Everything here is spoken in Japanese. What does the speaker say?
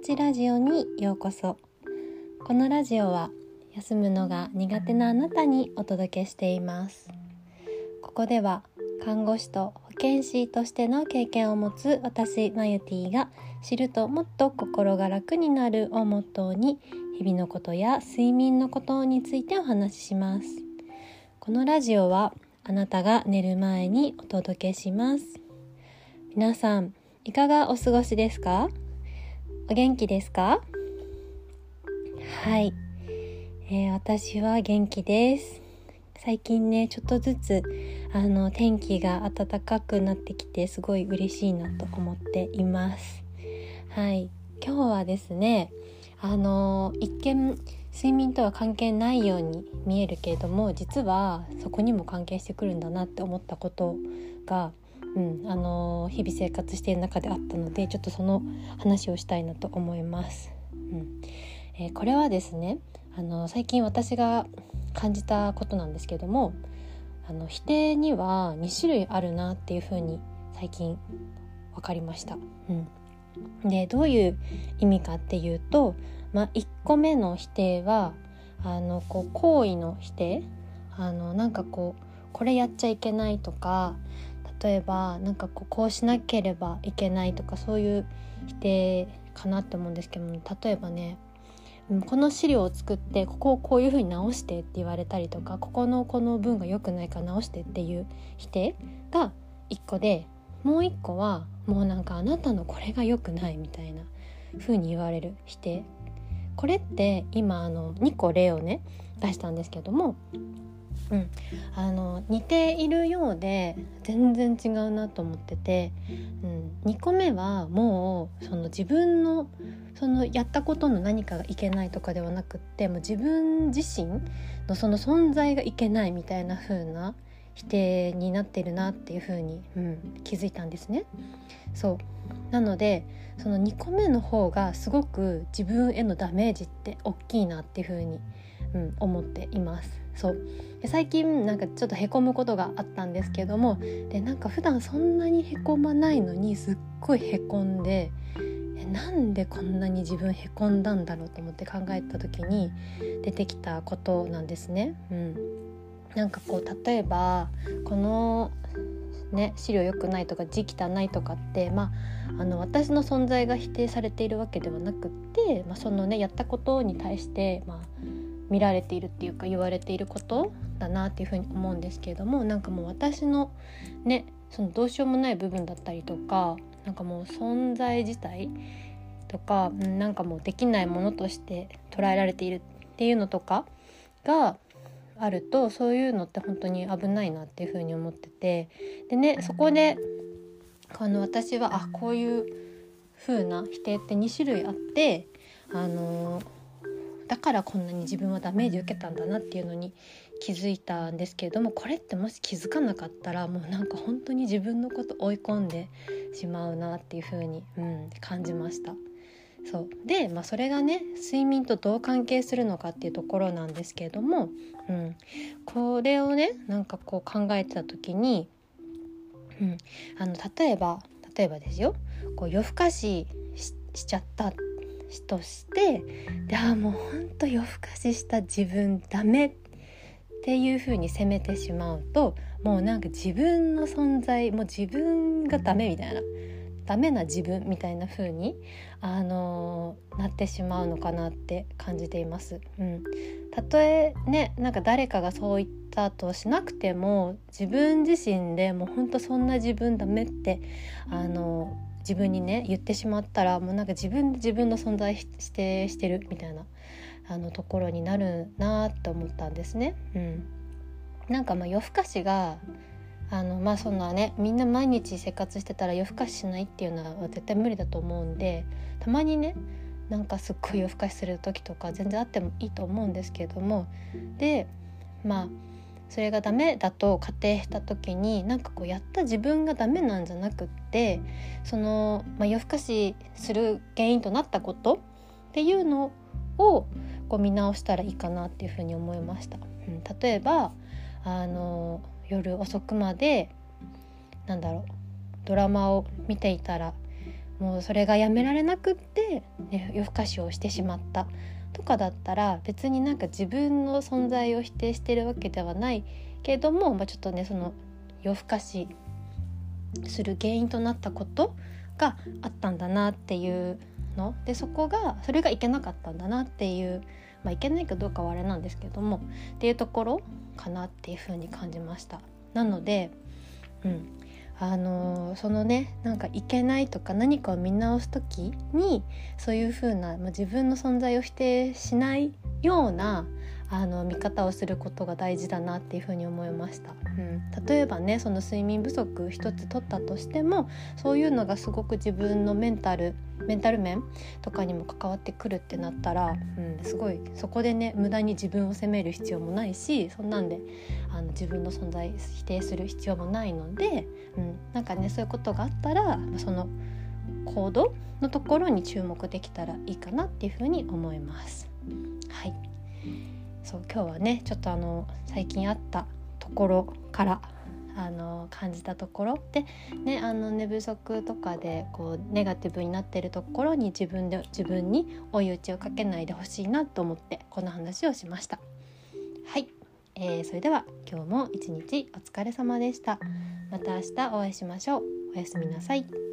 ちラジオにようこそ。このラジオは休むのが苦手なあなたにお届けしています。ここでは看護師と保健師としての経験を持つ私マユティが知るともっと心が楽になるをモットーに日々のことや睡眠のことについてお話しします。このラジオはあなたが寝る前にお届けします。皆さんいかがお過ごしですか？お元気ですか？はい、えー、私は元気です。最近ねちょっとずつあの天気が暖かくなってきてすごい嬉しいなと思っています。はい。今日はですねあの一見睡眠とは関係ないように見えるけれども実はそこにも関係してくるんだなって思ったことがうん、あの日々生活している中であったのでちょっとその話をしたいなと思います。うんえー、これはですねあの最近私が感じたことなんですけどもあの否定には2種類あるなっていうふうに最近分かりました。うん、でどういう意味かっていうと、まあ、1個目の否定はあのこう行為の否定あのなんかこうこれやっちゃいけないとか例えばなんかこうこうしなければいけないとかそういう否定かなって思うんですけども例えばねこの資料を作ってここをこういうふうに直してって言われたりとかここのこの文が良くないから直してっていう否定が1個でもう1個はもうなんかあなたのこれが良くないみたいな風に言われる否定。これって今あの2個例をね出したんですけどもうん、あの似ているようで全然違うなと思ってて、うん、2個目はもうその自分のそのやったことの何かがいけないとかではなくってもう自分自身のその存在がいけないみたいな風な否定になってるなっていう風に、うん、気づいたんですね。そうなのでその2個目の方がすごく自分へのダメージって大きいなっていう風に、うん、思っています。そう最近なんかちょっとへこむことがあったんですけどもでなんか普段そんなにへこまないのにすっごいへこんでえなんでこんなに自分へこんだんだろうと思って考えた時に出てきたことなんですね。うん、なんかこう例えばこのね、資料良くないとか字汚いとかって、まあ、あの私の存在が否定されているわけではなくって、まあ、そのねやったことに対して、まあ、見られているっていうか言われていることだなっていうふうに思うんですけれどもなんかもう私のねそのどうしようもない部分だったりとかなんかもう存在自体とかなんかもうできないものとして捉えられているっていうのとかがあるとそういうのって本当に危ないなっていうふうに思ってて。でねそこであの私はあこういう風な否定って2種類あってあのーだからこんなに自分はダメージ受けたんだなっていうのに気づいたんですけれどもこれってもし気づかなかったらもうなんか本当に自分のこと追い込んでしまうなっていう風に、うん、感じました。そう。で、まあ、それがね睡眠とどう関係するのかっていうところなんですけれども、うん、これをねなんかこう考えてた時に、うん、あの例えば例えばですよ。こう夜更かししちゃったとしてであもうほんと夜更かしした自分ダメっていう風に責めてしまうともうなんか自分の存在もう自分がダメみたいなダメな自分みたいな風にあのー、なってしまうのかなって感じています。うん、たとえねなんか誰かがそういったとしなくても自分自身でもうほんとそんな自分ダメってあのー自分にね言ってしまったらもうなんか自分で自分の存在してしてるみたいなあのところになるなって思ったんですね。うん、なんかまあ夜更かしがあのまあそんなねみんな毎日生活してたら夜更かししないっていうのは絶対無理だと思うんでたまにねなんかすっごい夜更かしする時とか全然あってもいいと思うんですけれどもでまあそれがダメだと仮定した時になんかこうやった自分がダメなんじゃなくってその、まあ、夜更かしする原因となったことっていうのをこう見直したらいいかなっていうふうに思いました。うん、例えばあの夜遅くまでなんだろうドラマを見ていたらもうそれがやめられなくって、ね、夜更かしをしてしまったとかだったら別になんか自分の存在を否定してるわけではないけども、まあ、ちょっとねその夜更かしする原因となったことがあったんだなっていうのでそこがそれがいけなかったんだなっていうまあいけないかどうかはあれなんですけどもっていうところかなっていうふうに感じました。なので、うん、あのそのねなんかいけないとか何かを見直す時にそういう風な、まあ、自分の存在を否定しないようなあの見方をすることが大事だなっていうふうに思いました、うん、例えばねその睡眠不足一つ取ったとしてもそういうのがすごく自分のメンタルメンタル面とかにも関わってくるってなったら、うん、すごいそこでね無駄に自分を責める必要もないしそんなんであの自分の存在否定する必要もないので、うん、なんかねそういうことがあったらその行動のところに注目できたらいいかなっていうふうに思います。はいそう今日はねちょっとあの最近あったところからあの感じたところで、ね、あの寝不足とかでこうネガティブになってるところに自分で自分に追い打ちをかけないでほしいなと思ってこの話をしました。はい、えー、それでは今日も一日お疲れ様でした。また明日お会いしましょう。おやすみなさい。